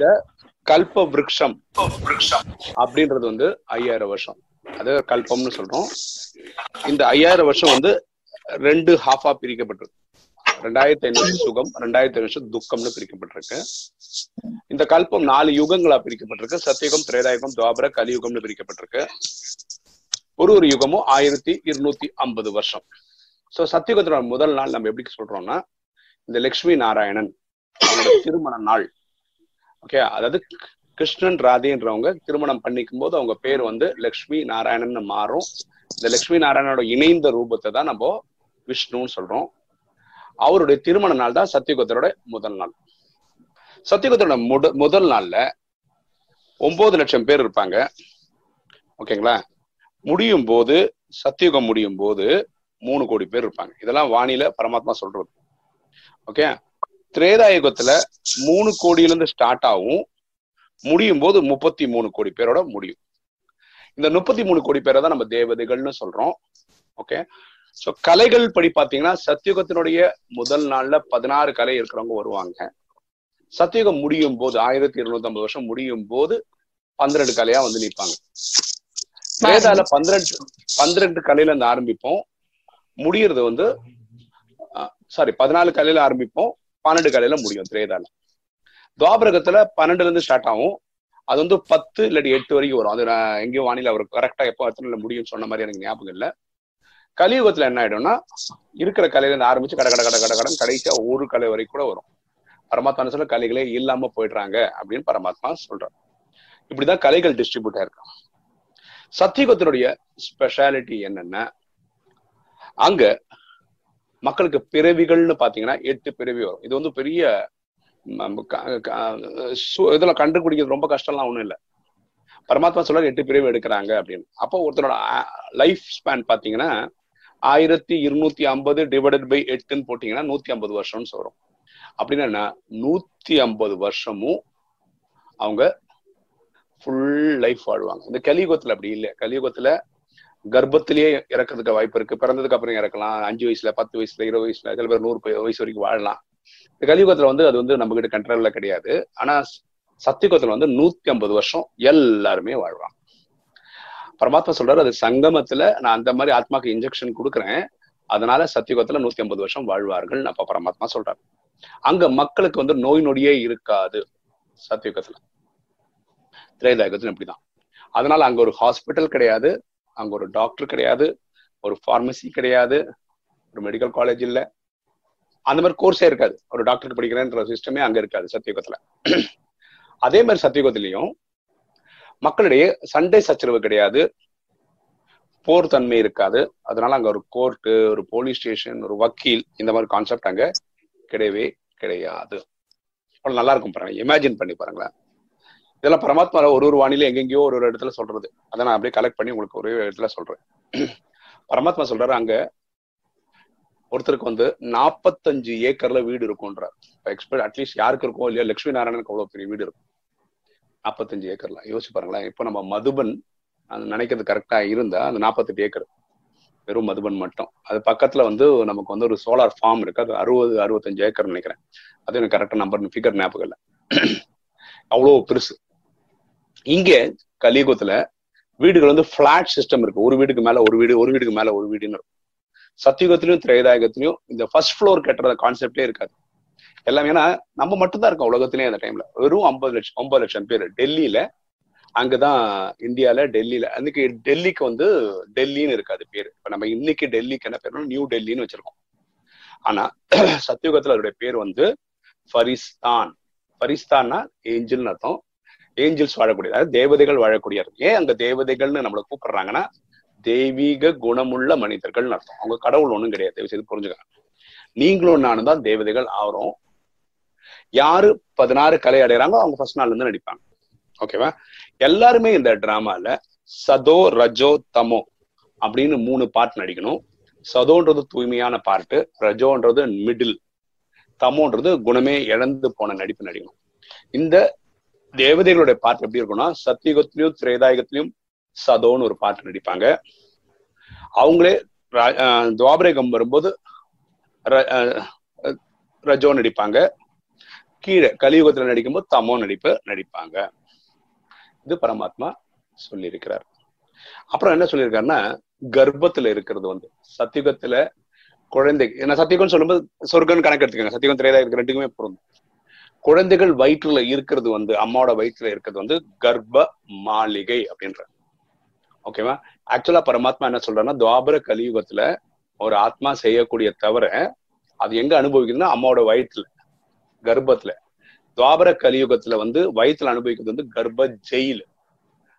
இந்த கல்ப விரக்ஷம் அப்படின்றது வந்து ஐயாயிரம் வருஷம். அது கல்பம்னு சொல்றோம். இந்த ஐயாயிரம் வருஷம் வந்து ரெண்டு ஹாஃபா பிரிக்கப்பட்டிருக்கு. ரெண்டாயிரத்தி ஐநூறு சுகம் ரெண்டாயிரத்தி ஐநூறு துக்கம்னு பிரிக்கப்பட்டிருக்கு. இந்த கல்பம் நாலு யுகங்களா பிரிக்கப்பட்டிருக்கு. சத்தியுகம் திரேதாயுகம் துவாபர கலியுகம்னு பிரிக்கப்பட்டிருக்கு. ஒரு ஒரு யுகமும் ஆயிரத்தி இருநூத்தி ஐம்பது வருஷம். சோ சத்தியுகத்தோட முதல் நாள் நம்ம எப்படி சொல்றோம்னா இந்த லக்ஷ்மி நாராயணன் அவங்களோட திருமண நாள். ஓகே அதாவது கிருஷ்ணன் ராதேன்றவங்க திருமணம் பண்ணிக்கும் போது அவங்க பேர் வந்து லக்ஷ்மி நாராயணன் மாறும். இந்த லக்ஷ்மி நாராயணனோட இணைந்த ரூபத்தை தான் நம்ம விஷ்ணுன்னு சொல்றோம். அவருடைய திருமண நாள் தான் சத்தியகுத்தரோட முதல் நாள். சத்தியகுத்தரோட முத முதல் நாள்ல ஒன்பது லட்சம் பேர் இருப்பாங்க. ஓகேங்களா முடியும் போது சத்தியுகம் முடியும் போது மூணு கோடி பேர் இருப்பாங்க. இதெல்லாம் வானில பரமாத்மா சொல்றது. ஓகே திரேதாயுகத்துல மூணு கோடியில இருந்து ஸ்டார்ட் ஆகும். முடியும் போது முப்பத்தி மூணு கோடி பேரோட முடியும். இந்த முப்பத்தி மூணு கோடி பேரை தான் நம்ம தேவதைகள்னு சொல்றோம். ஓகே சோ கலைகள் படி பார்த்தீங்கன்னா சத்தியுகத்தினுடைய முதல் நாள்ல பதினாறு கலை இருக்கிறவங்க வருவாங்க. சத்தியுகம் முடியும் போது ஆயிரத்தி இருநூத்தி ஐம்பது வருஷம் முடியும் போது பன்னிரெண்டு கலையா வந்து நிற்பாங்க வேதால பன்னிரெண்டு பன்னிரெண்டு கலையில இருந்து ஆரம்பிப்போம். முடியறது வந்து சாரி பதினாலு கலையில ஆரம்பிப்போம். பன்னெண்டு கலையில முடியும் திரேதால துவாபரகத்துல பன்னெண்டுல இருந்து ஸ்டார்ட் ஆகும். அது வந்து பத்து இல்லாட்டி எட்டு வரைக்கும் வரும். அது நான் எங்கேயும் வானிலை அவர் கரெக்டா எப்போ எத்தனை முடியும்னு சொன்ன மாதிரி எனக்கு ஞாபகம் இல்லை. கலியுகத்துல என்ன ஆயிடும்னா இருக்கிற கலையில இருந்து ஆரம்பிச்சு கட கட கடை கடை கடன் கடைசியா ஒரு கலை வரைக்கும் கூட வரும். பரமாத்மா சொல்ல கலைகளே இல்லாம போயிடுறாங்க அப்படின்னு பரமாத்மா சொல்றாரு. இப்படிதான் கலைகள் டிஸ்ட்ரிபியூட் ஆயிருக்கான் சத்தியுகத்தினுடைய ஸ்பெஷாலிட்டி என்னன்னா அங்க மக்களுக்கு பிறவிகள்னு பாத்தீங்கன்னா எட்டு பிறவி வரும். இது வந்து பெரிய இதுல கண்டுபிடிக்கிறது ரொம்ப கஷ்டம்லாம் ஒண்ணும் இல்லை. பரமாத்மா சொல்ற எட்டு பிரிவு எடுக்கிறாங்க அப்படின்னு. அப்போ ஒருத்தரோட லைஃப் ஸ்பேன் பாத்தீங்கன்னா ஆயிரத்தி இருநூத்தி ஐம்பது டிவைடட் பை எட்டுன்னு போட்டீங்கன்னா நூத்தி ஐம்பது வருஷம்னு சொல்றோம். அப்படின்னா நூத்தி ஐம்பது வருஷமும் அவங்க ஃபுல் லைஃப் வாழ்வாங்க. இந்த கலியுகத்துல அப்படி இல்லை. கலியுகத்துல கர்ப்பத்திலேயே இறக்கிறதுக்கு வாய்ப்பு இருக்கு. பிறந்ததுக்கு அப்புறம் இறக்கலாம். அஞ்சு வயசுல பத்து வயசுல இருபது வயசுல சில பேர் நூறு வயசு வரைக்கும் வாழலாம். இந்த கலியுகத்துல வந்து அது வந்து நம்ம கிட்ட கண்ட்ரோல்ல கிடையாது. ஆனா சத்தியுகத்துல வந்து நூத்தி ஐம்பது வருஷம் எல்லாருமே வாழ்வாங்க. பரமாத்மா சொல்றாரு அது சங்கமத்துல நான் அந்த மாதிரி ஆத்மாக்கு இன்ஜெக்ஷன் கொடுக்குறேன். அதனால சத்தியுகத்துல நூத்தி ஐம்பது வருஷம் வாழ்வார்கள். அப்ப பரமாத்மா சொல்றாரு. அங்க மக்களுக்கு வந்து நோய் நொடியே இருக்காது சத்தியுகத்துல திரைதாயகத்துல இப்படிதான். அதனால அங்க ஒரு ஹாஸ்பிட்டல் கிடையாது. அங்க ஒரு டாக்டர் கிடையாது ஒரு ஃபார்மசி கிடையாது ஒரு மெடிக்கல் காலேஜ் இல்ல. அந்த மாதிரி கோர்ஸே இருக்காது. ஒரு டாக்டருக்கு படிக்கிறேன்ற சிஸ்டமே அங்க இருக்காது சத்தியுகத்துல அதே மாதிரி சத்தியுகத்திலையும் மக்களிடையே சண்டை சச்சரவு கிடையாது. போர் தன்மை இருக்காது. அதனால அங்க ஒரு கோர்ட்டு ஒரு போலீஸ் ஸ்டேஷன் ஒரு வக்கீல் இந்த மாதிரி கான்செப்ட் அங்க கிடையவே கிடையாது. அவ்வளவு நல்லா இருக்கும் பாருங்க. இமேஜின் பண்ணி பாருங்களேன். இதெல்லாம் பரமாத்மா ஒரு ஒரு வானிலை எங்கெங்கயோ ஒரு ஒரு இடத்துல சொல்றது. அதை நான் அப்படியே கலெக்ட் பண்ணி உங்களுக்கு ஒரே இடத்துல சொல்றேன். பரமாத்மா சொல்றாரு அங்க ஒருத்தருக்கு வந்து நாற்பத்தஞ்சு ஏக்கர்ல வீடு இருக்கும்ன்றார். எக்ஸ்பெக்ட் அட்லீஸ்ட் யாருக்கு இருக்கும் இல்லையா? லட்சுமி நாராயணனுக்கு அவ்வளவு பெரிய வீடு இருக்கும். நாற்பத்தஞ்சு ஏக்கர்ல. யோசிச்சு பாருங்களேன் இப்போ நம்ம மதுபன் அது நினைக்கிறது கரெக்டா இருந்தா அந்த நாற்பத்தெட்டு ஏக்கர் வெறும் மதுபன் மட்டும். அது பக்கத்துல வந்து நமக்கு வந்து ஒரு சோலார் ஃபார்ம் இருக்கு. அது அறுபது அறுபத்தஞ்சு ஏக்கர் நினைக்கிறேன். அது எனக்கு கரெக்டா நம்பர் ஃபிகர் ஞாபகம் இல்லை. அவ்வளோ பெருசு. இங்க கலியுகத்துல வீடுகள் வந்து பிளாட் சிஸ்டம் இருக்கு. ஒரு வீட்டுக்கு மேல ஒரு வீடு ஒரு வீட்டுக்கு மேல ஒரு வீடுன்னு இருக்கும். சத்தியுகத்திலையும் திரைதாயகத்திலையும் இந்த ஃபர்ஸ்ட் ஃப்ளோர் கட்டுற கான்செப்டே இருக்காது. எல்லாம் ஏன்னா நம்ம மட்டும்தான் இருக்கோம் உலகத்திலேயே அந்த டைம்ல வெறும் ஐம்பது லட்சம் ஒன்பது லட்சம் பேர். டெல்லியில அங்கதான் இந்தியால டெல்லியில அன்னைக்கு டெல்லிக்கு வந்து டெல்லின்னு இருக்காது பேரு. இப்ப நம்ம இன்னைக்கு டெல்லிக்கு என்ன பேர் நியூ டெல்லின்னு வச்சிருக்கோம். ஆனா சத்தியுகத்துல அதோட பேர் வந்து ஃபரிஸ்தான். ஃபரிஸ்தான்னா ஏஞ்சல்னு அர்த்தம். ஏஞ்சல்ஸ் வாழக்கூடிய அதாவது தேவதைகள் வாழக்கூடிய ஏன் அங்க தேவதைகள்னு நம்மளை கூப்பிடுறாங்கன்னா தெய்வீக குணமுள்ள மனிதர்கள்னு அர்த்தம். அவங்க கடவுள் ஒண்ணும் கிடையாது. தயவு செய்து புரிஞ்சுக்கங்க. நீங்களும் நானும் தான் தேவதைகள் ஆகிறோம். யாரு பதினாறு கலை அடைகிறாங்களோ அவங்க ஃபர்ஸ்ட் நாள்ல இருந்து நடிப்பாங்க. ஓகேவா எல்லாருமே இந்த டிராமால சதோ ரஜோ தமோ அப்படின்னு மூணு பாட்டு நடிக்கணும். சதோன்றது தூய்மையான பாட்டு ரஜோன்றது மிடில் தமோன்றது குணமே இழந்து போன நடிப்பு நடிக்கணும். இந்த தேவதைகளுடைய பாட்டு எப்படி இருக்கும்னா சத்தியுகத்திலையும் திரேதாயுகத்திலையும் சதோன்னு ஒரு பாட்டு நடிப்பாங்க. அவங்களே துவாபரேகம் வரும்போது ரஜோ நடிப்பாங்க. கீழே கலியுகத்துல நடிக்கும்போது தமோ நடிப்பு நடிப்பாங்க. இது பரமாத்மா சொல்லியிருக்கிறார். அப்புறம் என்ன சொல்லியிருக்காருன்னா கர்ப்பத்துல இருக்கிறது வந்து சத்தியுகத்துல குழந்தை ஏன்னா சத்தியுகம் சொல்லும்போது சொர்க்கம் கணக்கு எடுத்துக்கோங்க. சத்தியுகம் திரையில இருக்கிற ரெண்டுக்குமே பொருந்தும். குழந்தைகள் வயிற்றுல இருக்கிறது வந்து அம்மாவோட வயிற்றுல இருக்கிறது வந்து கர்ப்ப மாளிகை அப்படின்ற. ஓகேவா ஆக்சுவலா பரமாத்மா என்ன சொல்றாருன்னா துவாபர கலியுகத்துல ஒரு ஆத்மா செய்யக்கூடிய தவிர அது எங்க அனுபவிக்குதுன்னா அம்மாவோட வயிற்றுல கர்ப்பத்துல. துவாபர கலியுகத்துல வந்து வயிற்றுல அனுபவிக்கிறது வந்து கர்ப்ப ஜெயில்.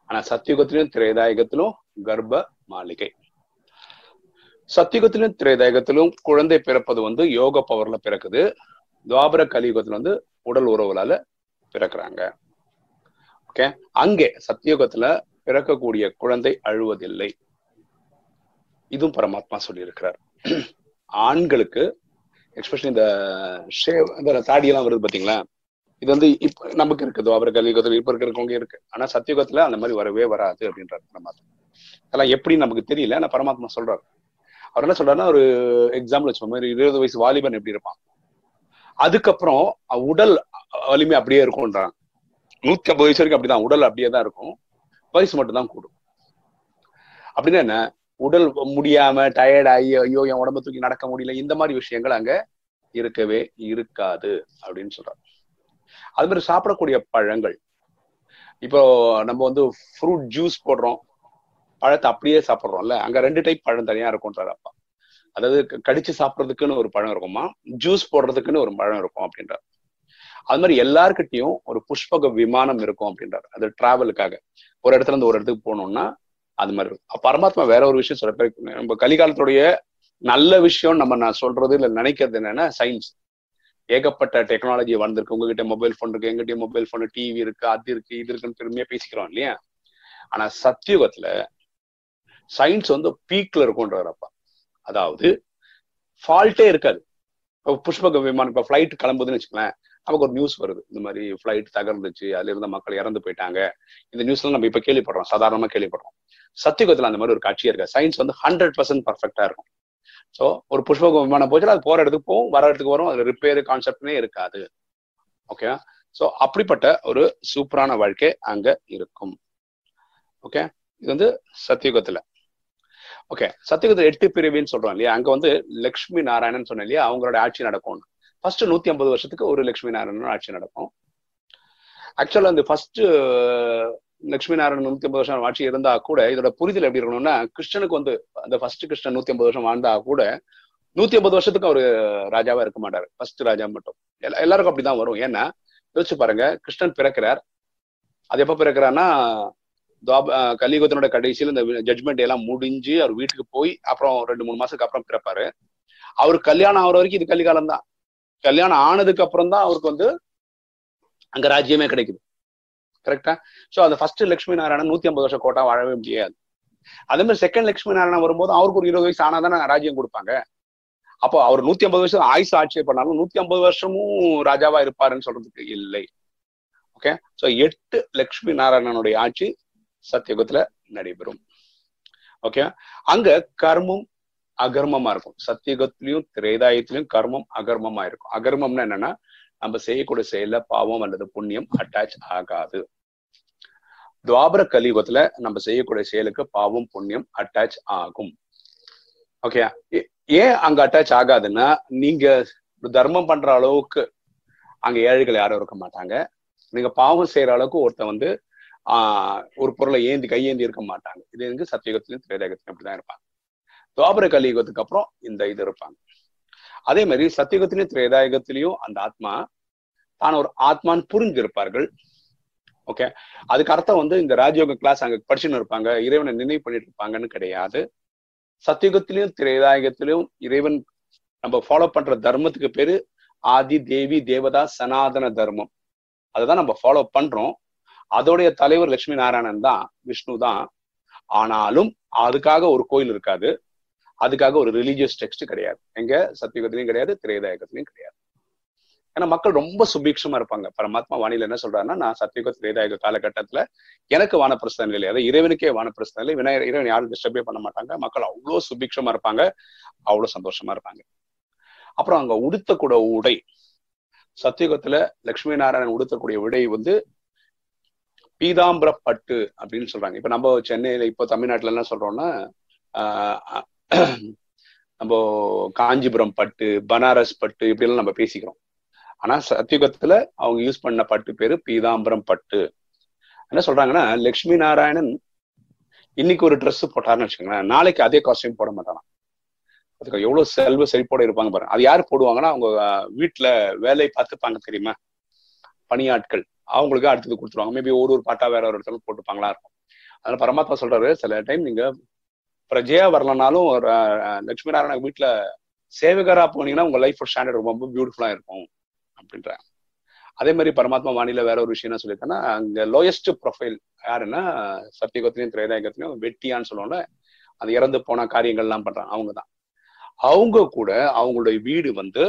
ஆனா சத்தியுகத்திலும் திரேதாயகத்திலும் கர்ப்ப மாளிகை. சத்தியுகத்திலும் திரேதாயகத்திலும் குழந்தை பிறப்பது வந்து யோக பவர்ல பிறக்குது. துவாபர கலியுகத்துல வந்து உடல் உறவுகளால பிறக்குறாங்க. ஓகே அங்கே சத்தியோகத்துல பிறக்கக்கூடிய குழந்தை அழுவதில்லை. இதுவும் பரமாத்மா சொல்லியிருக்கிறார். ஆண்களுக்கு எக்ஸ்பெஷலி இந்த ஷேவ் இந்த தாடியெல்லாம் வருது பாத்தீங்களா? இது வந்து இப்ப நமக்கு இருக்குது. அவர் கலியுகத்துல இப்ப இருக்கிறவங்க இருக்கு. ஆனா சத்தியுகத்துல அந்த மாதிரி வரவே வராது அப்படின்றாரு பரமாத்மா. அதெல்லாம் எப்படி நமக்கு தெரியல. ஆனா பரமாத்மா சொல்றாரு. அவர் என்ன சொல்றாருன்னா ஒரு எக்ஸாம்பிள் வச்சுக்கோங்க மாதிரி இருபது வயசு வாலிபன் எப்படி இருப்பான்? அதுக்கப்புறம் உடல் வலிமை அப்படியே இருக்கும்ன்றாங்க. நூத்தி ஐம்பது வயசு வரைக்கும் அப்படிதான் உடல் அப்படியே தான் இருக்கும். வயசு மட்டும்தான் கூடும். அப்படின்னா என்ன? உடல் முடியாம டயர்ட் ஆகி ஐயோ என் உடம்பு தூக்கி நடக்க முடியல இந்த மாதிரி விஷயங்கள் அங்க இருக்கவே இருக்காது அப்படின்னு சொல்றாங்க. அது மாதிரி சாப்பிடக்கூடிய பழங்கள். இப்போ நம்ம வந்து ஃப்ரூட் ஜூஸ் போடுறோம். பழத்தை அப்படியே சாப்பிட்றோம்ல அங்க ரெண்டு டைப் பழம் தனியா இருக்கும்ன்றாரு அப்பா. அதாவது கடிச்சு சாப்பிட்றதுக்குன்னு ஒரு பழம் இருக்குமா? ஜூஸ் போடுறதுக்குன்னு ஒரு பழம் இருக்கும் அப்படின்றார். அது மாதிரி எல்லாருக்கிட்டையும் ஒரு புஷ்பக விமானம் இருக்கும் அப்படின்றார். அது டிராவலுக்காக ஒரு இடத்துல இருந்து ஒரு இடத்துக்கு போகணும்னா அது மாதிரி இருக்கும். பரமாத்மா வேற ஒரு விஷயம் சொல்ற நம்ம கலிகாலத்துடைய நல்ல விஷயம் நம்ம நான் சொல்றது இல்ல நினைக்கிறது என்னன்னா சயின்ஸ் ஏகப்பட்ட டெக்னாலஜி வந்திருக்கு. உங்ககிட்ட மொபைல் ஃபோன் இருக்கு எங்கிட்ட மொபைல் ஃபோன் டிவி இருக்கு அது இருக்கு இது இருக்குன்னு பெருமையா பேசிக்கிறோம் இல்லையா? ஆனா சத்தியுகத்துல சயின்ஸ் வந்து பீக்ல இருக்கும்ன்றப்பா அதாவது ஃபால்ட்டே இருக்காது. புஷ்பக விமானம் இப்போ ஃப்ளைட் கிளம்புதுன்னு வச்சுக்கலாம் நமக்கு ஒரு நியூஸ் வருது. இந்த மாதிரி ஃப்ளைட் தகர்ந்துச்சு அதுல இருந்த மக்கள் இறந்து போயிட்டாங்க. இந்த நியூஸ்லாம் நம்ம இப்ப கேள்விப்படுறோம் சாதாரணமா கேள்விப்படுறோம். சத்தியுகத்துல அந்த மாதிரி ஒரு காட்சியா இருக்காது. சயின்ஸ் வந்து ஹண்ட்ரட் பர்சன்ட் பர்ஃபெக்டா இருக்கும். ஸோ ஒரு புஷ்பக விமானம் போச்சு அது போற இடத்துக்கு போகும் வர இடத்துக்கு வரும் அது ரிப்பேர் கான்செப்ட்னே இருக்காது. ஓகே ஸோ அப்படிப்பட்ட ஒரு சூப்பரான வாழ்க்கை அங்க இருக்கும். ஓகே இது வந்து சத்தியுகத்துல ஓகே சத்தியுகத்துல எட்டு பிரிவின்னு சொல்றோம் இல்லையா? அங்க வந்து லக்ஷ்மி நாராயணன் சொன்னேன் இல்லையா? அவங்களோட ஆட்சி நடக்கும். ஃபர்ஸ்ட் நூத்தி ஐம்பது வருஷத்துக்கு ஒரு லட்சுமி நாராயணன் ஆட்சி நடக்கும். ஆக்சுவலா அந்த ஃபர்ஸ்ட் லட்சுமி நாராயணன் நூத்தி ஐம்பது வருஷம் ஆட்சி இருந்தா கூட இதோட புரிதல் எப்படி இருக்கணும்னா கிருஷ்ணனுக்கு வந்து அந்த ஃபர்ஸ்ட் கிருஷ்ணன் நூத்தி ஐம்பது வருஷம் வாழ்ந்தா கூட நூத்தி ஐம்பது வருஷத்துக்கு அவரு ராஜாவா இருக்க மாட்டாரு. ஃபர்ஸ்ட் ராஜா மட்டும். எல்லாருக்கும் அப்படிதான் வரும். ஏன்னா யோசிச்சு பாருங்க கிருஷ்ணன் பிறக்கிறார். அது எப்ப பிறக்கிறான்னா கலியுகத்தினோட கடைசியில் இந்த ஜட்மெண்ட் எல்லாம் முடிஞ்சு அவர் வீட்டுக்கு போய் அப்புறம் ரெண்டு மூணு மாசத்துக்கு அப்புறம் பிறப்பாரு. அவர் கல்யாணம் ஆகிற வரைக்கும் இது கலிகாலம் தான். கல்யாணம் ஆனதுக்கு அப்புறம் தான் அவருக்கு வந்து அங்க ராஜ்யமே கிடைக்குது. கரெக்டா சோ அந்த ஃபர்ஸ்ட் லட்சுமி நாராயணன் நூத்தி ஐம்பது வருஷம் கோட்டா வாழவே முடியாது. அதே மாதிரி செகண்ட் லட்சுமி நாராயணன் வரும்போது அவருக்கு ஒரு இருபது வயசு ஆனாதான் ராஜ்யம் கொடுப்பாங்க. அப்போ அவர் நூத்தி ஐம்பது வருஷம் ஆயுசு ஆட்சியை பண்ணாலும் நூத்தி ஐம்பது வருஷமும் ராஜாவா இருப்பாருன்னு சொல்றதுக்கு இல்லை. ஓகே சோ எட்டு லட்சுமி நாராயணனுடைய ஆட்சி சத்தியுகத்துல நடைபெறும். ஓகே அங்க கர்மம் அகர்மமா இருக்கும். சத்தியுகத்திலையும் திரேதாயத்திலையும் கர்மம் அகர்மமா இருக்கும். அகர்மம்னா என்னன்னா நம்ம செய்யக்கூடிய செயல பாவம் அல்லது புண்ணியம் அட்டாச் ஆகாது. துவாபர கலியுகத்துல நம்ம செய்யக்கூடிய செயலுக்கு பாவம் புண்ணியம் அட்டாச் ஆகும். ஓகே ஏன் அங்க அட்டாச் ஆகாதுன்னா நீங்க தர்மம் பண்ற அளவுக்கு அங்க ஏழைகள் யாரும் இருக்க மாட்டாங்க. நீங்க பாவம் செய்யற அளவுக்கு ஒருத்தன் வந்து ஆஹ் ஒரு பொருளை ஏந்தி கையேந்தி இருக்க மாட்டாங்க. இது வந்து சத்தியுகத்திலையும் திரேதாயுகத்திலும் அப்படிதான் இருப்பாங்க. துவாபர கலியுகத்துக்கு அப்புறம் இந்த இது இருப்பாங்க. அதே மாதிரி சத்தியுகத்திலையும் திரேதாயுகத்திலையும் அந்த ஆத்மா தான் ஒரு ஆத்மான்னு புரிஞ்சிருப்பார்கள். ஓகே? அதுக்கு அர்த்தம் வந்து இந்த ராஜயோக கிளாஸ் அங்க படிச்சுன்னு இருப்பாங்க. இறைவனை நினைவு பண்ணிட்டு இருப்பாங்கன்னு கிடையாது. சத்தியுகத்திலையும் திரேதாயுகத்திலையும் இறைவன் நம்ம ஃபாலோ பண்ற தர்மத்துக்கு பேரு ஆதி தேவி தேவதா சனாதன தர்மம். அதை நம்ம ஃபாலோ பண்றோம். அதோடைய தலைவர் லட்சுமி நாராயணன் தான் விஷ்ணு தான். ஆனாலும் அதுக்காக ஒரு கோயில் இருக்காது. அதுக்காக ஒரு ரிலீஜியஸ் டெக்ஸ்ட் கிடையாது. எங்க? சத்தியுகத்திலையும் கிடையாது திரேதாயகத்திலையும் கிடையாது. ஏன்னா மக்கள் ரொம்ப சுபீட்சமா இருப்பாங்க. பரமாத்மா வானிலை என்ன சொல்றாருன்னா நான் சத்தியுக திரேதாயக காலகட்டத்துல எனக்கு வானப்பிரஸ்தம் இல்லை அதாவது இறைவனுக்கே வானப்பிரஸ்தம் இல்லை. விநாயகர் இறைவன் யாரும் டிஸ்டர்பே பண்ண மாட்டாங்க. மக்கள் அவ்வளோ சுபீட்சமா இருப்பாங்க. அவ்வளவு சந்தோஷமா இருப்பாங்க. அப்புறம் அங்க உடுத்தக்கூட உடை சத்தியுகத்துல லட்சுமி நாராயணன் உடுத்தக்கூடிய உடை வந்து பீதாம்பரப்பட்டு அப்படின்னு சொல்றாங்க. இப்ப நம்ம சென்னையில இப்போ தமிழ்நாட்டுல என்ன சொல்றோம்னா நம்ம காஞ்சிபுரம் பட்டு பனாரஸ் பட்டு இப்படி எல்லாம் நம்ம பேசிக்கிறோம். ஆனா சத்தியுகத்துல அவங்க யூஸ் பண்ண பட்டு பேரு பீதாம்பரம் பட்டு. என்ன சொல்றாங்கன்னா லக்ஷ்மி நாராயணன் இன்னைக்கு ஒரு ட்ரெஸ் போட்டாருன்னு வச்சுக்கோங்களேன். நாளைக்கு அதே காஸ்டியூம் போட மாட்டானா அதுக்கு எவ்வளவு செல்வ செழிப்போட இருப்பாங்க பாருங்க. அது யார் போடுவாங்கன்னா அவங்க வீட்டுல வேலை பார்த்துப்பாங்க தெரியுமா? பணியாட்கள். அவங்களுக்கு அடுத்தது கொடுத்துருவாங்க. மேபி ஒரு ஒரு பாட்டா வேற ஒரு இடத்துல போட்டுப்பாங்களா இருக்கும். அதனால பரமாத்மா சொல்றாரு சில டைம் நீங்க பிரஜையா வரலனாலும் லட்சுமி நாராயண வீட்டுல சேவகரா போனீங்கன்னா உங்க லைஃப் ஸ்டாண்டர்ட் ரொம்ப பியூட்டிஃபுல்லா இருக்கும் அப்படின்ற அதே மாதிரி பரமாத்மா வாணியில வேற ஒரு விஷயம் என்ன சொல்லியிருக்கேன்னா அங்க லோயஸ்ட் ப்ரொஃபைல் யாருன்னா சத்தியகத்திலையும் திரேதாயகத்திலையும் வெட்டியான்னு சொல்லுவோம்ல அது இறந்து போன காரியங்கள் எல்லாம் பண்றாங்க அவங்க தான் அவங்க கூட அவங்களுடைய வீடு வந்து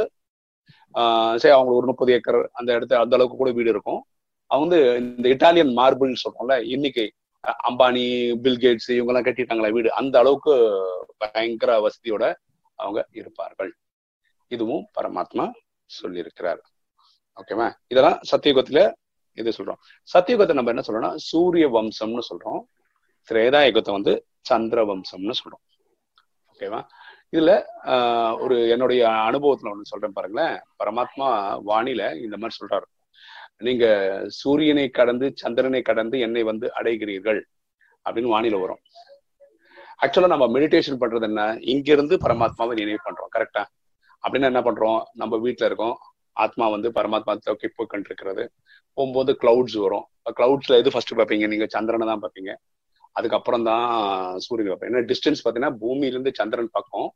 ஆஹ் சரி அவங்களுக்கு ஒரு முப்பது ஏக்கர் அந்த இடத்துல அந்த அளவுக்கு கூட வீடு இருக்கும். அவங்க வந்து இந்த இட்டாலியன் மார்பிள்னு சொல்றோம்ல இன்னைக்கு அம்பானி பில்கேட்ஸ் இவங்க எல்லாம் கட்டிட்டாங்களா வீடு. அந்த அளவுக்கு பயங்கர வசதியோட அவங்க இருப்பார்கள். இதுவும் பரமாத்மா சொல்லியிருக்கிறார். ஓகேவா? இதெல்லாம் சத்தியுகத்துல இது சொல்றோம். சத்தியுகத்தை நம்ம என்ன சொல்றோம்னா சூரிய வம்சம்னு சொல்றோம். திரேதாயுகத்தை வந்து சந்திர வம்சம்னு சொல்றோம். ஓகேவா? இதுல ஒரு என்னுடைய அனுபவத்துல ஒண்ணு சொல்றேன் பாருங்களேன். பரமாத்மா வாணியில இந்த மாதிரி சொல்றாரு. நீங்க சூரியனை கடந்து சந்திரனை கடந்து என்னை வந்து அடைகிறீர்கள் அப்படின்னு வானில வரும். ஆக்சுவலா நம்ம மெடிடேஷன் பண்றது என்ன? இங்க இருந்து பரமாத்மாவை நினைவு பண்றோம் கரெக்டா அப்படின்னு என்ன பண்றோம்? நம்ம வீட்டுல இருக்கோம். ஆத்மா வந்து பரமாத்மா தோக்கி போய்கிட்டு இருக்கிறது போகும்போது கிளவுட்ஸ் வரும். கிளவுட்ஸ்ல எது ஃபர்ஸ்ட் பார்ப்பீங்க? நீங்க சந்திரனை தான் பார்ப்பீங்க. அதுக்கப்புறம் தான் சூரியன் பார்ப்பேன் ஏன்னா டிஸ்டன்ஸ் பார்த்தீங்கன்னா பூமியிலேருந்து சந்திரன் பக்கம்.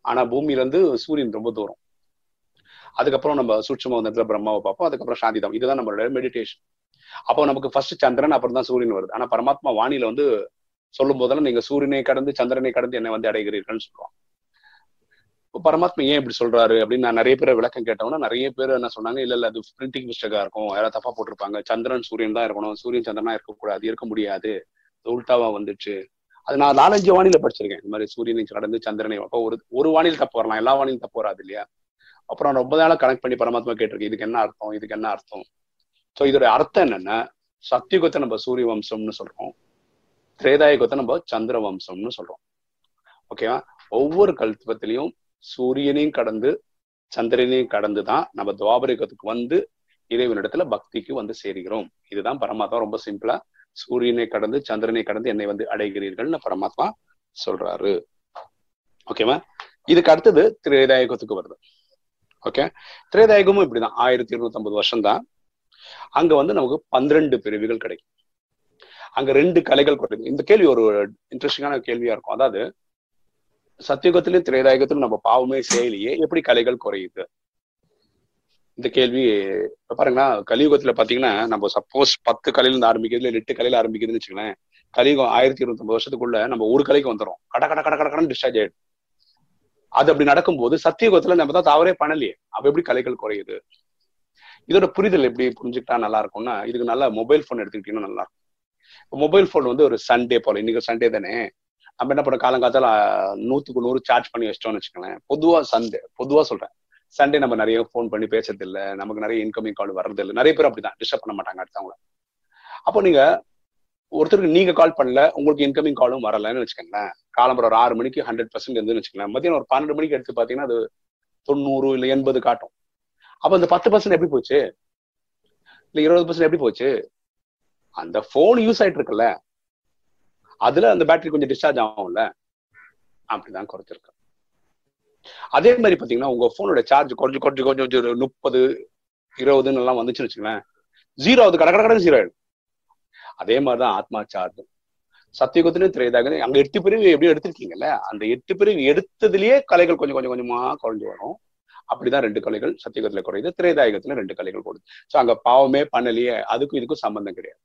ஆனா பூமியில இருந்து சூரியன் ரொம்ப தூரம். அதுக்கப்புறம் நம்ம சூட்சம வந்தத்துல பிரம்மாவை பார்ப்போம். அதுக்கப்புறம் சாந்திதம் இதுதான் நம்மளோட மெடிடேஷன் அப்போ நமக்கு ஃபர்ஸ்ட் சந்திரன் அப்புறம் தான் சூரியன் வருது. ஆனா பரமாத்மா வாணியில வந்து சொல்லும் போதெல்லாம் நீங்க சூரியனை கடந்து சந்திரனை கடந்து என்னை வந்து அடைகிறீர்கள்னு சொல்லுவோம் இப்போ பரமாத்மா ஏன் இப்படி சொல்றாரு அப்படின்னு நான் நிறைய பேர் விளக்கம் கேட்டோம்னா நிறைய பேர் என்ன சொன்னாங்க இல்ல இல்ல அது பிரிண்டிங் மிஸ்டேக்கா இருக்கும். யாராவது தப்பா போட்டிருப்பாங்க. சந்திரன் சூரியன் தான் இருக்கணும். சூரியன் சந்திரனா இருக்கக்கூடாது. இருக்க முடியாது. உல்டாவா வந்துச்சு. அது நான் நாலஞ்சு வானிலை படிச்சிருக்கேன். இந்த மாதிரி சூரியனை கடந்து சந்திரனை அப்போ ஒரு ஒரு வானில் தப்பு வரலாம். எல்லா வானிலும் தப்பு வராது இல்லையா? அப்புறம் ரொம்ப நாளாக கனெக்ட் பண்ணி பரமாத்மா கேட்டிருக்கேன். இதுக்கு என்ன அர்த்தம்? இதுக்கு என்ன அர்த்தம்? ஸோ இதோட அர்த்தம் என்னன்னா சத்தியுகத்தை நம்ம சூரிய வம்சம்னு சொல்றோம். திரேதாயுகத்தை நம்ம சந்திர வம்சம்னு சொல்றோம். ஓகேவா ஒவ்வொரு கல்பத்திலையும் சூரியனையும் கடந்து சந்திரனையும் கடந்து தான் நம்ம துவாபரிகத்துக்கு வந்து இறைவனிடத்துல பக்திக்கு வந்து சேருகிறோம். இதுதான் பரமாத்மா ரொம்ப சிம்பிளா சூரியனை கடந்து சந்திரனை கடந்து என்னை வந்து அடைகிறீர்கள்னு பரமாத்மா சொல்றாரு. ஓகேவா இதுக்கு அடுத்தது திரேதாயுகத்துக்கு வருது. ஓகே திரேதாயகமும் இப்படிதான். ஆயிரத்தி இருநூத்தி ஐம்பது வருஷம் தான் அங்க வந்து நமக்கு பன்னிரண்டு பிரிவுகள் கிடைக்கும். அங்க ரெண்டு கலைகள் கிடைக்கும். இந்த கேள்வி ஒரு இன்ட்ரெஸ்டிங்கான கேள்வியா இருக்கும். அதாவது சத்தியுகத்திலும் திரேதாயுகத்திலும் நம்ம பாவமே செய்யலையே. எப்படி கலைகள் குறையுது? இந்த கேள்வி பாருங்கன்னா கலியுகத்துல பாத்தீங்கன்னா நம்ம சப்போஸ் பத்து கலையில இருந்து ஆரம்பிக்கிறது இல்லை எட்டு கலையில ஆரம்பிக்கிறதுன்னு வச்சுக்கலேன் கலியுகம் ஆயிரத்தி இருநூத்தி ஐம்பது வருஷத்துக்குள்ள நம்ம ஒரு கலைக்கு வந்துடும் கட கட கட கடன்னு டிஸ்சார்ஜ் ஆயிடும். அது அப்படி நடக்கும்போது சத்தியுகத்துல நம்ம தான் தவறே பண்ணலையே. அப்ப எப்படி கலைகள் குறையுது? இதோட புரிதல் எப்படி புரிஞ்சுக்கிட்டா நல்லா இருக்கும்னா இதுக்கு நல்லா மொபைல் போன் எடுத்துக்கிட்டீங்கன்னா நல்லா இருக்கும். மொபைல் போன் வந்து ஒரு சண்டே போல இன்னைக்கு சண்டே தானே? நம்ம என்ன பண்ண காலங்காத்தால நூத்துக்கு நூறு சார்ஜ் பண்ணி வச்சிட்டோம்னு வச்சுக்கோங்களேன். பொதுவா சண்டே பொதுவா சொல்றேன். சண்டே நம்ம நிறைய ஃபோன் பண்ணி பேசுறது இல்லை நமக்கு நிறைய இன்கமிங் கால் வர்றது இல்லை நிறைய பேர் அப்படிதான் டிஸ்டர்ப் பண்ண மாட்டாங்க அடுத்தவங்கள. அப்போ நீங்க ஒருத்தருக்கு நீங்க கால் பண்ணல உங்களுக்கு இன்கமிங் காலும் வரலன்னு வச்சுக்கோங்களேன். காலம்பரம் ஒரு ஆறு மணிக்கு ஹண்ட்ரட் பர்சன்ட் இருந்துன்னு வச்சுக்கோங்களேன். மதியம் ஒரு பன்னெண்டு மணிக்கு எடுத்து பாத்தீங்கன்னா அது தொண்ணூறு இல்லை எண்பது காட்டும். அப்ப இந்த பத்து பர்சன்ட் எப்படி போச்சு? இல்ல இருபது பர்சன்ட் எப்படி போச்சு? அந்த போன் யூஸ் ஆயிட்டு இருக்குல்ல. அதுல அந்த பேட்டரி கொஞ்சம் டிஸ்சார்ஜ் ஆகும்ல. அப்படிதான் குறைச்சிருக்கு அதே மாதிரி பாத்தீங்கன்னா உங்க போனோட சார்ஜ் கொஞ்சம் கொஞ்சம் கொஞ்சம் கொஞ்சம் முப்பது இருபதுன்னு எல்லாம் வந்துச்சுன்னு வச்சுக்கோங்களேன். ஜீரோ அது கடை கடை ஜீரோ ஆயிடும் அதே மாதிரிதான் ஆத்மா சார்ஜ் சத்தியுகத்திலும் திரையதாக அங்க எட்டு பிரிவு எப்படி எடுத்திருக்கீங்கல்ல? அந்த எட்டு பிரிவு எடுத்ததுலயே கலைகள் கொஞ்சம் கொஞ்சம் கொஞ்சமா குறைஞ்சு வரும். அப்படிதான் ரெண்டு கலைகள் சத்தியுகத்துல குறையுது திரேதாயுகத்துல ரெண்டு கலைகள் போடுது. சோ அங்க பாவமே பண்ணலையே அதுக்கும் இதுக்கும் சம்பந்தம் கிடையாது.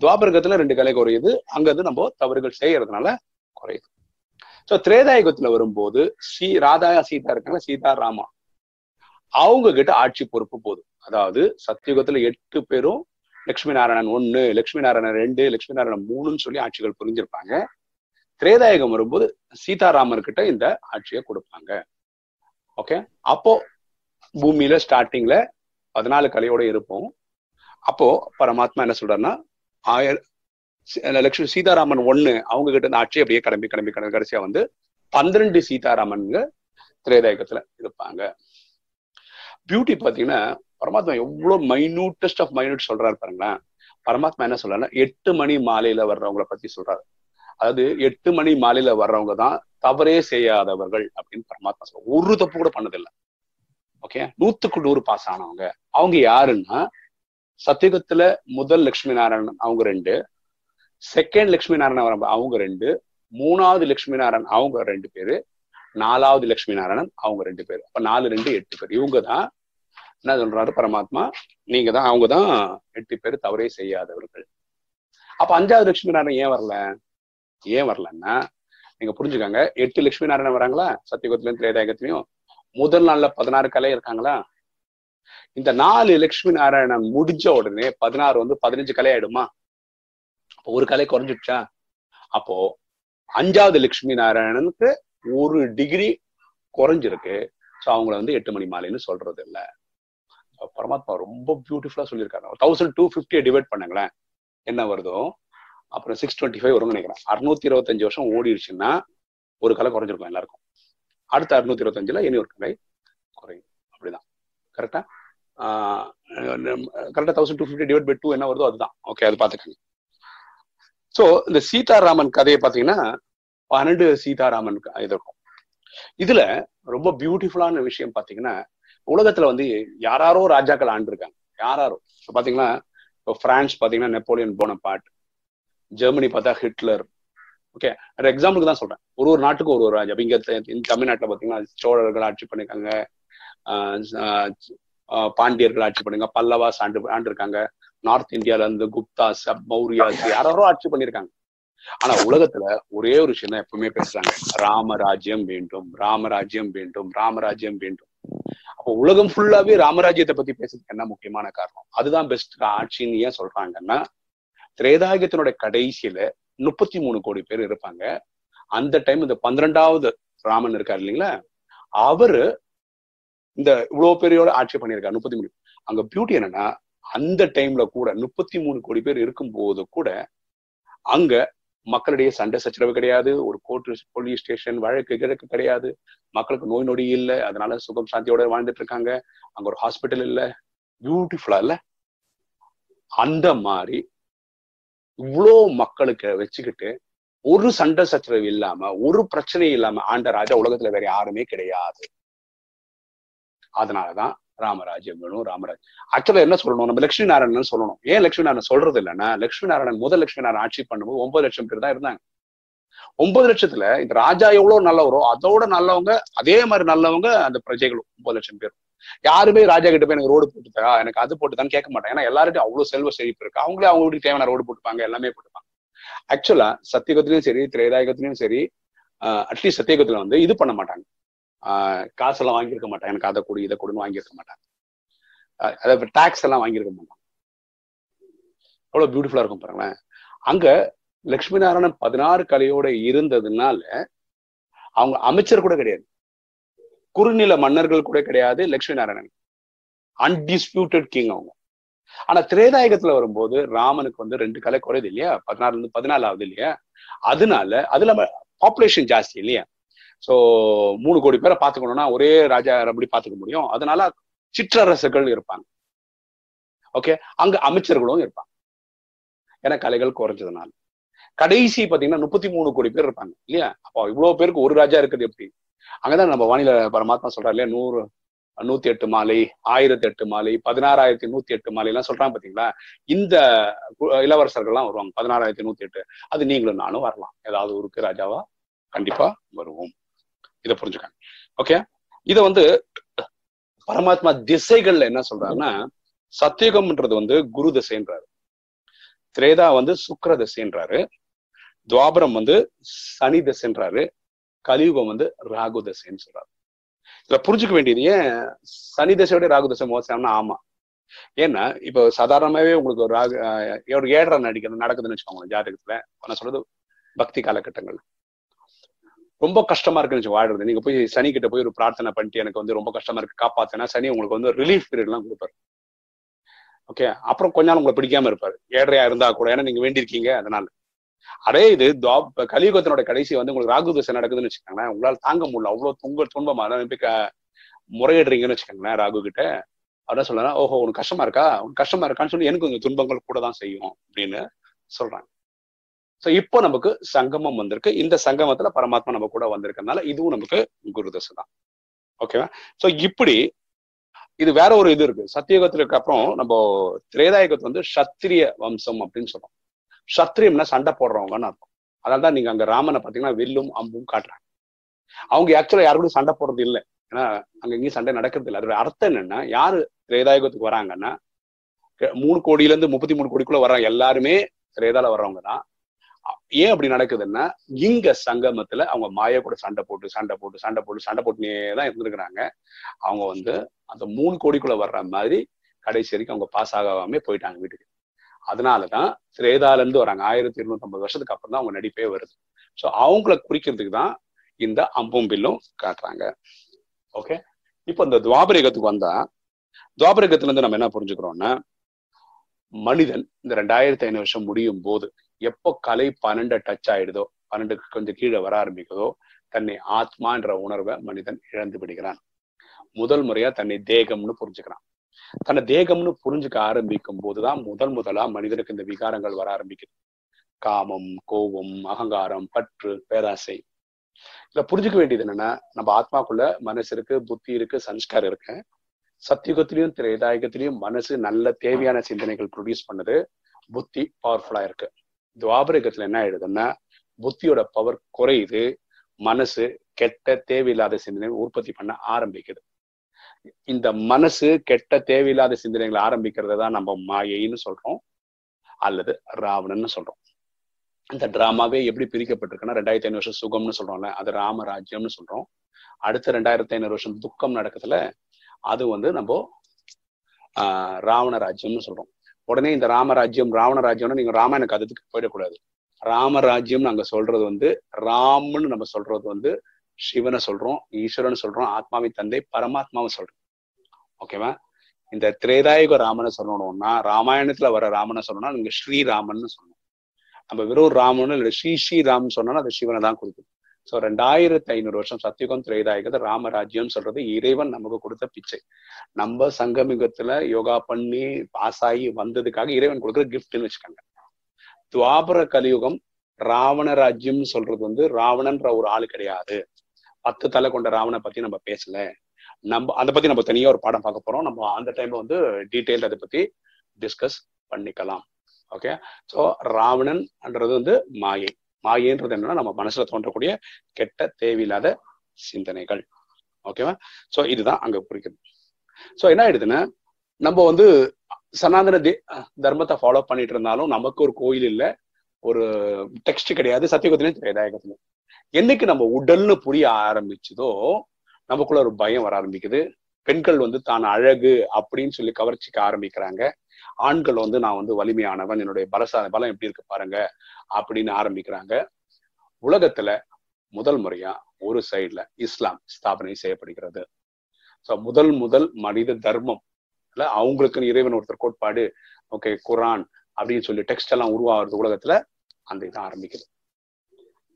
துவாபரகத்துல ரெண்டு கலை குறையுது அங்க வந்து நம்ம தவறுகள் செய்யறதுனால குறையுது. சோ திரேதாயுகத்துல வரும்போது ஸ்ரீ ராதா சீதா இருக்காங்க சீதா ராமா. அவங்க கிட்ட ஆட்சி பொறுப்பு போதும். அதாவது சத்தியுகத்துல எட்டு பேரும் லட்சுமி நாராயணன் ஒன்னு லட்சுமி நாராயணன் ரெண்டு லட்சுமி நாராயணன் மூணுன்னு சொல்லி ஆட்சிகள் புரிஞ்சிருப்பாங்க. திரேதாயகம் வரும்போது சீதாராமர் கிட்ட இந்த ஆட்சியை கொடுப்பாங்க. ஓகே அப்போ பூமியில ஸ்டார்டிங்ல பதினாலு கலையோட இருப்போம். அப்போ பரமாத்மா என்ன சொல்றாருன்னா ஆயிர லட்சுமி சீதாராமன் ஒண்ணு அவங்க கிட்ட இந்த ஆட்சி அப்படியே கிளம்பி கிளம்பி கிளம்பி கடைசியா வந்து பன்னிரண்டு சீதாராமன்ங்க திரேதாயகத்துல இருப்பாங்க. பியூட்டி பாத்தீங்கன்னா பரமாத்மா எவ்வளவு மைனூட்டஸ்ட் ஆஃப் மைனூட் சொல்றாரு பாருங்களேன். பரமாத்மா என்ன சொல்றாருன்னா எட்டு மணி மாலையில வர்றவங்களை பத்தி சொல்றாரு. அதாவது எட்டு மணி மாலையில வர்றவங்க தான் தவறே செய்யாதவர்கள் அப்படின்னு பரமாத்மா சொல்ற ஒரு தப்பு கூட பண்ணதில்லை. ஓகே நூத்துக்கு நூறு பாஸ் ஆனவங்க. அவங்க யாருன்னா சத்தியுகத்துல முதல் லட்சுமி நாராயணன் அவங்க ரெண்டு செகண்ட் லட்சுமி நாராயணன் அவங்க ரெண்டு மூணாவது லட்சுமி நாராயணன் அவங்க ரெண்டு பேரு நாலாவது லட்சுமி நாராயணன் அவங்க ரெண்டு பேர். அப்ப நாலு ரெண்டு எட்டு பேர். இவங்க தான் என்ன சொல்றாரு? பரமாத்மா நீங்க தான் அவங்க தான் எட்டு பேர் தவறே செய்யாதவர்கள். அப்ப அஞ்சாவது லட்சுமி நாராயணன் ஏன் வரல? ஏன் வரலன்னா நீங்க புரிஞ்சுக்காங்க எட்டு லட்சுமி நாராயணன் வராங்களா? சத்தியகுத்திலையும் திரேதாயகத்திலையும்? முதல் நாள்ல பதினாறு கலை இருக்காங்களா? இந்த நாலு லட்சுமி நாராயணன் முடிஞ்ச உடனே பதினாறு வந்து பதினஞ்சு கலை ஆயிடுமா? ஒரு கலை குறைஞ்சிடுச்சா? அப்போ அஞ்சாவது லட்சுமி நாராயணனுக்கு ஒரு டிகிரி குறைஞ்சிருக்கு. ஸோ அவங்கள வந்து எட்டு மணி மாலைன்னு சொல்றது இல்ல பரமாத்மா ரொம்ப பியூட்டிஃபுல்லா சொல்லியிருக்காரு. தௌசண்ட் டூ ஃபிஃப்டியை டிவைட் பண்ணுங்களேன். என்ன வருதோ? அப்புறம் சிக்ஸ் டுவெண்ட்டி ஃபைவ் வரும்னு நினைக்கிறேன். அறுநூத்தி இருபத்தஞ்சு வருஷம் ஓடிடுச்சுன்னா ஒரு கலை குறைஞ்சிருக்கும் எல்லாருக்கும். அடுத்த அறுநூத்தி இருபத்தஞ்சுல இனி ஒரு கலை குறையும். அப்படிதான். கரெக்டா கரெக்டா thousand two fifty divide by two என்ன வருதோ அதுதான். ஓகே அது பார்த்துக்கங்க. ஸோ இந்த சீதாராமன் கதையை பார்த்தீங்கன்னா பன்னெண்டு சீதாராமன் இது இருக்கும். இதுல ரொம்ப பியூட்டிஃபுல்லான விஷயம் பாத்தீங்கன்னா உலகத்துல வந்து யாராரோ ராஜாக்கள் ஆண்டிருக்காங்க. யாராரோ. இப்போ பாத்தீங்கன்னா இப்போ பிரான்ஸ் பாத்தீங்கன்னா நெப்போலியன் போன பாட் ஜெர்மனி பார்த்தா ஹிட்லர். ஓகே ஒரு எக்ஸாம்பிளுக்கு தான் சொல்றேன். ஒரு ஒரு நாட்டுக்கு ஒரு ஒரு ராஜா. இங்க தமிழ்நாட்டுல பாத்தீங்கன்னா சோழர்கள் ஆட்சி பண்ணிருக்காங்க பாண்டியர்கள் ஆட்சி பண்ணுங்க பல்லவாஸ் ஆண்டு ஆண்டிருக்காங்க. நார்த் இந்தியால இருந்து குப்தாஸ் மௌரியாஸ் யாரோ ஆட்சி பண்ணிருக்காங்க ஆனா உலகத்துல ஒரே ஒரு விஷயம் தான் எப்பவுமே பேசுறாங்க. ராமராஜ்யம் வேண்டும் ராமராஜ்யம் வேண்டும் ராமராஜ்யம் வேண்டும். அப்போ உலகம் ஃபுல்லாவே ராமராஜ்யத்தை பத்தி பேசுறதுக்கு என்ன முக்கியமான காரணம்? அதுதான் பெஸ்ட் ஆட்சின்னு ஏன் சொல்றாங்கன்னா திரேதாயகத்தினுடைய கடைசியில முப்பத்தி மூணு கோடி பேர் இருப்பாங்க. அந்த டைம் இந்த பன்னிரெண்டாவது ராமன் இருக்காரு இல்லைங்களா? அவரு இந்த இவ்வளவு பேரையோட ஆட்சி பண்ணியிருக்காரு முப்பத்தி மூணு. அங்க பியூட்டி என்னன்னா அந்த டைம்ல கூட முப்பத்தி மூணு கோடி பேர் இருக்கும் போது கூட அங்க மக்களிடையே சண்டை சச்சரவு கிடையாது. ஒரு கோர்ட் போலீஸ் ஸ்டேஷன் வழக்கு கிழக்கு கிடையாது. மக்களுக்கு நோய் நொடி இல்லை. அதனால சுகம் சாந்தியோட வாழ்ந்துட்டு இருக்காங்க. அங்க ஒரு ஹாஸ்பிட்டல் இல்ல. பியூட்டிஃபுல்லா இல்ல? அந்த மாதிரி இவ்வளோ மக்களுக்கு வச்சுக்கிட்டு ஒரு சண்டை சச்சரவு இல்லாம ஒரு பிரச்சனை இல்லாம ஆண்ட ராஜா உலகத்துல வேற யாருமே கிடையாது. அதனாலதான் ராமராஜ் வேணும் ராமராஜ் ஆக்சுவலா என்ன சொல்லணும்? நம்ம லட்சுமி நாராயணன் சொல்லணும். ஏன் லட்சுமி நாராயணன் சொல்றது இல்லைன்னா லட்சுமி நாராயணன் முதல் லட்சுமி நாராயணன் ஆட்சி பண்ணும்போது ஒன்பது லட்சம் பேர் தான் இருந்தாங்க. ஒன்பது லட்சத்துல இந்த ராஜா எவ்வளவு நல்லவரோ அதோட நல்லவங்க அதே மாதிரி நல்லவங்க அந்த பிரஜைகளும் ஒன்பது லட்சம் பேர். யாருமே ராஜா கிட்ட போய் எனக்கு ரோடு போட்டுதா? எனக்கு அது போட்டுதான்னு கேட்க மாட்டாங்க. ஏன்னா எல்லார்ட்டும் அவ்வளவு செல்வ செழிப்பு இருக்கு. அவங்களே அவங்க வீட்டுக்கு தேவையான ரோடு போட்டுப்பாங்க எல்லாமே போட்டுப்பாங்க. ஆக்சுவலா சத்தியகத்திலயும் சரி திரேதாயகத்திலயும் சரி அட்லீஸ்ட் சத்தியகத்துல வந்து இது பண்ண மாட்டாங்க. காசெல்லாம் வாங்கியிருக்க மாட்டான். எனக்கு அதை கொடு இதை கொடுன்னு வாங்கியிருக்க மாட்டான். அதாவது டேக்ஸ் எல்லாம் வாங்கியிருக்க மாட்டான். அவ்வளோ பியூட்டிஃபுல்லா இருக்கும் பாருங்களேன். அங்க லக்ஷ்மி நாராயணன் பதினாறு கலையோட இருந்ததுனால அவங்க அமைச்சர் கூட கிடையாது. குறுநில மன்னர்கள் கூட கிடையாது லக்ஷ்மி நாராயணன் அன்டிஸ்பியூட்டட் கிங் அவங்க. ஆனா திரேதாயகத்துல வரும்போது ராமனுக்கு வந்து ரெண்டு கலை குறையுது இல்லையா? பதினாறுல இருந்து பதினாலு ஆகுது இல்லையா? அதனால அதுல பாப்புலேஷன் ஜாஸ்தி இல்லையா? சோ மூணு கோடி பேரை பாத்துக்கணும்னா ஒரே ராஜா அப்படி பார்த்துக்க முடியும். அதனால சிற்றரசர்கள் இருப்பாங்க. ஓகே அங்க அமைச்சர்களும் இருப்பாங்க. ஏன்னா கலைகள் குறைஞ்சதுனால. கடைசி பாத்தீங்கன்னா முப்பத்தி மூணு கோடி பேர் இருப்பாங்க. இல்லையா? அப்போ இவ்வளவு பேருக்கு ஒரு ராஜா இருக்குது எப்படி? அங்கதான் நம்ம வானில பரமாத்மா சொல்றாரு இல்லையா? நூறு நூத்தி எட்டு மாலை ஆயிரத்தி எட்டு மாலை பதினாறாயிரத்தி நூத்தி எட்டு மாலை எல்லாம் சொல்றாங்க பாத்தீங்களா இந்த இளவரசர்கள்லாம் வருவாங்க. பதினாறாயிரத்தி நூத்தி எட்டு அது நீங்களும் நானும் வரலாம். ஏதாவது ஊருக்கு ராஜாவா? கண்டிப்பா வருவோம். இதை புரிஞ்சுக்காங்க. ஓகே இத வந்து பரமாத்மா திசைகள்ல என்ன சொல்றாருன்னா சத்தியுகம்ன்றது வந்து குரு திசைன்றாரு. திரேதா வந்து சுக்கர திசைன்றாரு. துவாபரம் வந்து சனி திசைன்றாரு. கலியுகம் வந்து ராகு திசைன்னு சொல்றாரு. இதுல புரிஞ்சுக்க வேண்டியது ஏன் சனி திசையோட ராகு திசை மோசம்னா ஆமா. ஏன்னா இப்போ சாதாரணமாவே உங்களுக்கு ராகு ஒரு ஏழரை நடிக்கிறது நடக்குதுன்னு வச்சுக்கோங்க ஜாதகத்துல நான் சொல்றது பக்தி காலகட்டங்கள் ரொம்ப கஷ்டமா இருக்குன்னு வாழ்றது. நீங்க போய் சனி கிட்ட போய் ஒரு பிரார்த்தனை பண்ணிட்டு எனக்கு வந்து ரொம்ப கஷ்டமா இருக்கு காப்பாத்தினா சனி உங்களுக்கு வந்து ரிலீஃப் பீரியட் எல்லாம் கொடுப்பாரு. ஓகே அப்புறம் கொஞ்ச நாள் உங்களை பிடிக்காம இருப்பாரு. ஏழையா இருந்தா கூட ஏன்னா நீங்க வேண்டியிருக்கீங்க அதனால. அதே இது கலியுகத்தினோட கடைசி வந்து உங்களுக்கு ராகு தசை நடக்குதுன்னு வச்சுக்கோங்களேன் உங்களால தாங்க முடியல. அவ்வளவு துங்க துன்பமா அதான் முறையிடுறீங்கன்னு வச்சுக்கோங்களேன் ராகு கிட்ட. அதான் சொல்றேன் ஓஹோ உனக்கு கஷ்டமா இருக்கா? உனக்கு கஷ்டமா இருக்கான்னு சொல்லி எனக்கு கொஞ்சம் துன்பங்கள் கூட தான் செய்யும் அப்படின்னு சொல்றாங்க. சோ இப்போ நமக்கு சங்கமம் வந்திருக்கு. இந்த சங்கமத்துல பரமாத்மா நம்ம கூட வந்திருக்கனால இதுவும் நமக்கு குரு தசை தான். ஓகேவா சோ இப்படி இது வேற ஒரு இது இருக்கு. சத்தியுகத்திற்கு அப்புறம் நம்ம திரேதாயுகத்து வந்து சத்திரிய வம்சம் அப்படின்னு சொல்றோம். சத்திரியம்னா சண்டை போடுறவங்கன்னு அர்த்தம். அதனால தான் நீங்க அங்க ராமனை பாத்தீங்கன்னா வில்லும் அம்பும் காட்டுறாங்க. அவங்க ஆக்சுவலா யாரு கூட சண்டை போடுறது இல்லை. ஏன்னா அங்க எங்கேயும் சண்டை நடக்கிறது இல்லை. அதோட அர்த்தம் என்னன்னா யாரு திரேதாயுகத்துக்கு வராங்கன்னா மூணு கோடியில இருந்து முப்பத்தி மூணு கோடிக்குள்ள வர்றாங்க எல்லாருமே திரேதால வர்றவங்க தான். ஏன் அப்படி நடக்குதுன்னா இங்க சங்கமத்துல அவங்க மாய கூட சண்டை போட்டு சண்டை போட்டு சண்டை போட்டு சண்டை போட்டுனே தான் இருந்திருக்கிறாங்க. அவங்க வந்து அந்த மூணு கோடிக்குள்ள வர்ற மாதிரி கடைசி வரைக்கும் அவங்க பாஸ் ஆகாம போயிட்டாங்க வீட்டுக்கு. அதனாலதான் சிரேதாலேருந்து வராங்க. ஆயிரத்தி இருநூத்தி ஐம்பது வருஷத்துக்கு அப்புறம் தான் அவங்க நடிப்பே வருது. ஸோ அவங்கள குறிக்கிறதுக்கு தான் இந்த அம்பும் பில்லும் காட்டுறாங்க. ஓகே இப்போ இந்த துவாபரேகத்துக்கு வந்தா துவாபரகத்துல இருந்து நம்ம என்ன புரிஞ்சுக்கிறோம்னா மனிதன் இந்த ரெண்டாயிரத்தி ஐநூறு வருஷம் முடியும் போது எப்போ கலை பன்னெண்டு டச் ஆயிடுதோ பன்னெண்டுக்கு கொஞ்சம் கீழே வர ஆரம்பிக்குதோ தன்னை ஆத்மான்ற உணர்வை மனிதன் இழந்து விடுகிறான். முதல் முறையா தன்னை தேகம்னு புரிஞ்சுக்கிறான். தன்னை தேகம்னு புரிஞ்சுக்க ஆரம்பிக்கும் போதுதான் முதல் முதலா மனிதனுக்கு இந்த விகாரங்கள் வர ஆரம்பிக்குது. காமம் கோபம் அகங்காரம் பற்று பேராசை. இதுல புரிஞ்சுக்க வேண்டியது என்னன்னா நம்ம ஆத்மாக்குள்ள மனசு இருக்கு புத்தி இருக்கு சன்ஸ்காரம் இருக்கு. சத்தியுகத்திலையும் திரைதாயகத்திலையும் மனசு நல்ல தேவையான சிந்தனைகள் ப்ரொடியூஸ் பண்ணுது. புத்தி பவர்ஃபுல்லா இருக்கு. துவாபரகத்துல என்ன ஆயிடுதுன்னா புத்தியோட பவர் குறையுது மனசு கெட்ட தேவையில்லாத சிந்தனை உற்பத்தி பண்ண ஆரம்பிக்குது. இந்த மனசு கெட்ட தேவையில்லாத சிந்தனைகளை ஆரம்பிக்கிறத தான் நம்ம மாயைன்னு சொல்றோம் அல்லது ராவணன்னு சொல்றோம். இந்த டிராமாவே எப்படி பிரிக்கப்பட்டிருக்குன்னா ரெண்டாயிரத்தி ஐநூறு வருஷம் சுகம்னு சொல்றோம்ல அது ராமராஜ்யம்னு சொல்றோம். அடுத்த ரெண்டாயிரத்தி ஐநூறு வருஷம் துக்கம் நடக்குதுல அது வந்து நம்ம ஆஹ் ராவண ராஜ்யம்னு சொல்றோம். உடனே இந்த ராமராஜ்யம் ராவண ராஜ்யம்னு நீங்க ராமாயண கதத்துக்கு போயிடக்கூடாது. ராமராஜ்யம் நாங்க சொல்றது வந்து ராம்னு நம்ம சொல்றது வந்து சிவனை சொல்றோம் ஈஸ்வரன் சொல்றோம் ஆத்மாவின் தந்தை பரமாத்மாவை சொல்றோம். ஓகேவா? இந்த திரேதாயுக ராமனை சொல்லணும்னா ராமாயணத்துல வர ராமனை சொல்லணும்னா நீங்க ஸ்ரீராமன் சொல்லணும் நம்ம வெறும் ராமன் இல்ல ஸ்ரீ ஸ்ரீராம் சொன்னா அது சிவனை தான் குறிக்கும். ஸோ ரெண்டாயிரத்தி ஐநூறு வருஷம் சத்தியுகம் திரேதாயுகத்தை ராமராஜ்யம் சொல்றது இறைவன் நமக்கு கொடுத்த பிச்சை. நம்ம சங்கமிகத்துல யோகா பண்ணி பாஸ் ஆகி வந்ததுக்காக இறைவன் கொடுக்குற கிஃப்ட்னு வச்சுக்கோங்க. துவாபர கலியுகம் ராவண ராஜ்யம் சொல்றது வந்து ராவணன்ற ஒரு ஆள் கிடையாது. பத்து தலை கொண்ட ராவணை பத்தி நம்ம பேசல. நம்ம அதை பத்தி நம்ம தனியா ஒரு பாடம் பார்க்க போறோம். நம்ம அந்த டைம்ல வந்து டீட்டெயில் அதை பத்தி டிஸ்கஸ் பண்ணிக்கலாம். ஓகே ஸோ ராவணன்ன்றது வந்து மாயை. மாயைன்றது என்னன்னா நம்ம மனசுல தோன்றக்கூடிய கெட்ட தேவையில்லாத சிந்தனைகள். ஓகேவா சோ இதுதான் அங்க குறிக்கிறது. சோ என்ன ஆயிடுதுன்னா நம்ம வந்து சனாதன தே தர்மத்தை ஃபாலோ பண்ணிட்டு இருந்தாலும் நமக்கு ஒரு கோயில் இல்லை ஒரு டெக்ஸ்ட் கிடையாது சத்தியகுத்திலையும் திரேதாயகத்திலையும் என்னைக்கு நம்ம உடல்னு புரிய ஆரம்பிச்சதோ நமக்குள்ள ஒரு பயம் வர ஆரம்பிக்குது. பெண்கள் வந்து தான் அழகு அப்படின்னு சொல்லி கவர்ச்சிக்க ஆரம்பிக்கிறாங்க. ஆண்கள் வந்து நான் வந்து வலிமையானவன் என்னுடைய பலசா பலம் எப்படி இருக்கு பாருங்க அப்படின்னு ஆரம்பிக்கிறாங்க. உலகத்துல முதல் முறையா ஒரு சைட்ல இஸ்லாம் ஸ்தாபனை செய்யப்படுகிறது. ஸோ முதல் முதல் மனித தர்மம் இல்ல அவங்களுக்குன்னு இறைவன் ஒருத்தர் கோட்பாடு ஓகே குரான் அப்படின்னு சொல்லி டெக்ஸ்ட் எல்லாம் உருவாகிறது உலகத்துல அந்த இது ஆரம்பிக்குது.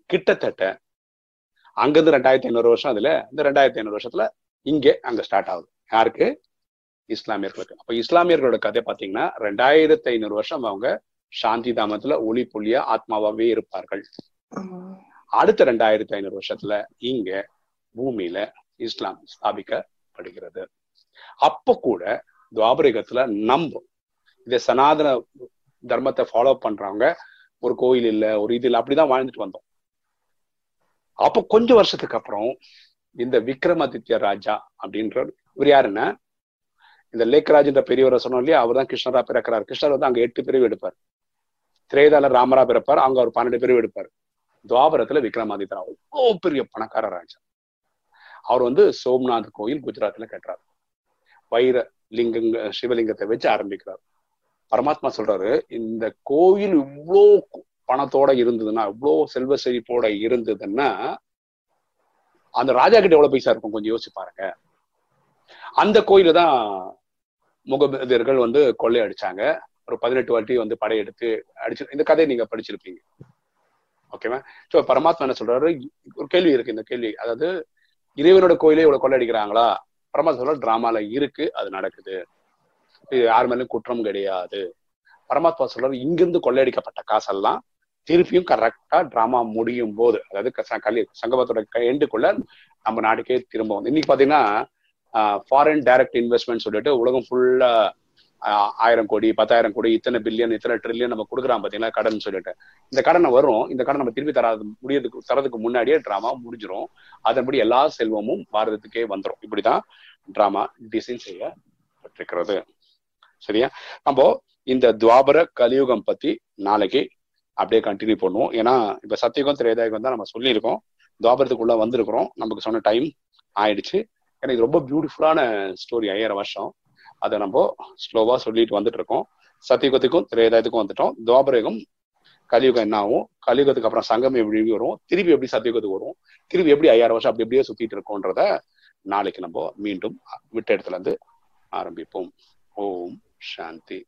கிட்டத்தட்ட அங்கிருந்து ரெண்டாயிரத்தி ஐநூறு வருஷம் அதுல இந்த ரெண்டாயிரத்தி ஐநூறு வருஷத்துல இங்கே அங்க ஸ்டார்ட் ஆகுது. யாருக்கு? இஸ்லாமியர்களுக்கு. அப்ப இஸ்லாமியர்களோட கதை பாத்தீங்கன்னா ரெண்டாயிரத்தி ஐநூறு வருஷம் அவங்க சாந்தி தாமத்துல ஒளி புள்ளியா ஆத்மாவாவே இருப்பார்கள். அடுத்த ரெண்டாயிரத்தி ஐநூறு வருஷத்துல இங்க பூமியில இஸ்லாம் ஸ்தாபிக்கப்படுகிறது. அப்ப கூட துவாபரிகத்துல நம்ப இந்த சனாதன தர்மத்தை ஃபாலோ பண்றவங்க ஒரு கோயில் இல்ல ஒரு இது இல்லை அப்படிதான் வாழ்ந்துட்டு வந்தோம். அப்போ கொஞ்ச வருஷத்துக்கு அப்புறம் இந்த விக்ரமாதித்ய ராஜா அப்படின்ற இவர் யாருன்னா இந்த லேக்கராஜ்ன்ற பெரியவரை சொன்னோம் இல்லையா? அவர் தான் கிருஷ்ணரா பிறக்கிறார். கிருஷ்ணர் வந்து அங்க எட்டு பிரிவு எடுப்பார். திரேதால ராமரா பிறப்பார். அங்க அவர் பன்னெண்டு பிரிவு எடுப்பார். துவாபரத்துல விக்ரமாதித்யா அவ்வளோ பெரிய பணக்கார ராஜா. அவர் வந்து சோம்நாத் கோயில் குஜராத்ல கட்டுறாரு. வைர லிங்கங்க சிவலிங்கத்தை வச்சு ஆரம்பிக்கிறார். பரமாத்மா சொல்றாரு இந்த கோயில் இவ்வளோ பணத்தோட இருந்ததுன்னா இவ்வளோ செல்வ செழிப்போட இருந்ததுன்னா அந்த ராஜா கிட்ட எவ்வளவு பைசா இருக்கும்? கொஞ்சம் யோசிச்சு பாருங்க. அந்த கோயில தான் முகமதியர்கள் வந்து கொள்ளை அடிச்சாங்க. ஒரு பதினெட்டு வாட்டி வந்து படையெடுத்து அடிச்சு இந்த கதையை நீங்க படிச்சிருப்பீங்க. ஓகேவா ஸோ பரமாத்மா என்ன சொல்றாரு? ஒரு கேள்வி இருக்கு இந்த கேள்வி. அதாவது இறைவனோட கோயிலே இவ்வளவு கொள்ளை அடிக்கிறாங்களா? பரமாத்மா சொல்ற டிராமால இருக்கு அது நடக்குது. இது யார் மேலும் குற்றம் கிடையாது. பரமாத்மா சொல்றாரு இங்கிருந்து கொள்ளையடிக்கப்பட்ட காசெல்லாம் திருப்பியும் கரெக்டா டிராமா முடியும் போது அதாவது க- சங்கமத்தோட எண்டுக்குள்ள நம்ம நாட்டுக்கே திரும்ப வந்து இன்னைக்கு பாத்தீங்கன்னா ஃபாரின் டைரக்ட் இன்வெஸ்ட்மெண்ட் சொல்லிட்டு உலகம் ஃபுல்லா ஆயிரம் கோடி பத்தாயிரம் கோடி இத்தனை பில்லியன் இத்தனை ட்ரில்லியன் நம்ம கொடுக்குறோம் பாத்தீங்களா கடன் சொல்லிட்டு. இந்த கடனை வரும் இந்த கடன் நம்ம திருப்பி தராது முடியறதுக்கு தரதுக்கு முன்னாடியே டிராமா முடிஞ்சிரும். அதன்படி எல்லா செல்வமும் பாரதத்துக்கே வந்துடும் இப்படிதான் டிராமா டிசைன் செய்யப்பட்டிருக்கிறது. சரியா? நம்ம இந்த துவாபர கலியுகம் பத்தி நாளைக்கு அப்படியே கண்டினியூ பண்ணுவோம். ஏன்னா இப்ப சத்தியுகம் திரேதாயுகம் தான் நம்ம சொல்லியிருக்கோம். துவாபரத்துக்குள்ள வந்திருக்கிறோம். நமக்கு சொன்ன டைம் ஆயிடுச்சு. ஏன்னா இது ரொம்ப பியூட்டிஃபுல்லான ஸ்டோரி ஐயாயிரம் வருஷம். அதை நம்ம ஸ்லோவா சொல்லிட்டு வந்துட்டு இருக்கோம். சத்தியுகத்துக்கும் திரேதாயத்துக்கும் வந்துட்டோம். துவாபரேகம் கலியுகம் என்ன ஆகும்? கலியுகத்துக்கு அப்புறம் சங்கம் எப்படி வரும்? திருப்பி எப்படி சத்தியுகத்துக்கு வரும்? திருப்பி எப்படி ஐயாயிரம் வருஷம் அப்படி எப்படியே சுத்திட்டு இருக்கோன்றத நாளைக்கு நம்ம மீண்டும் விட்ட இடத்துல இருந்து ஆரம்பிப்போம். ஓம் சாந்தி.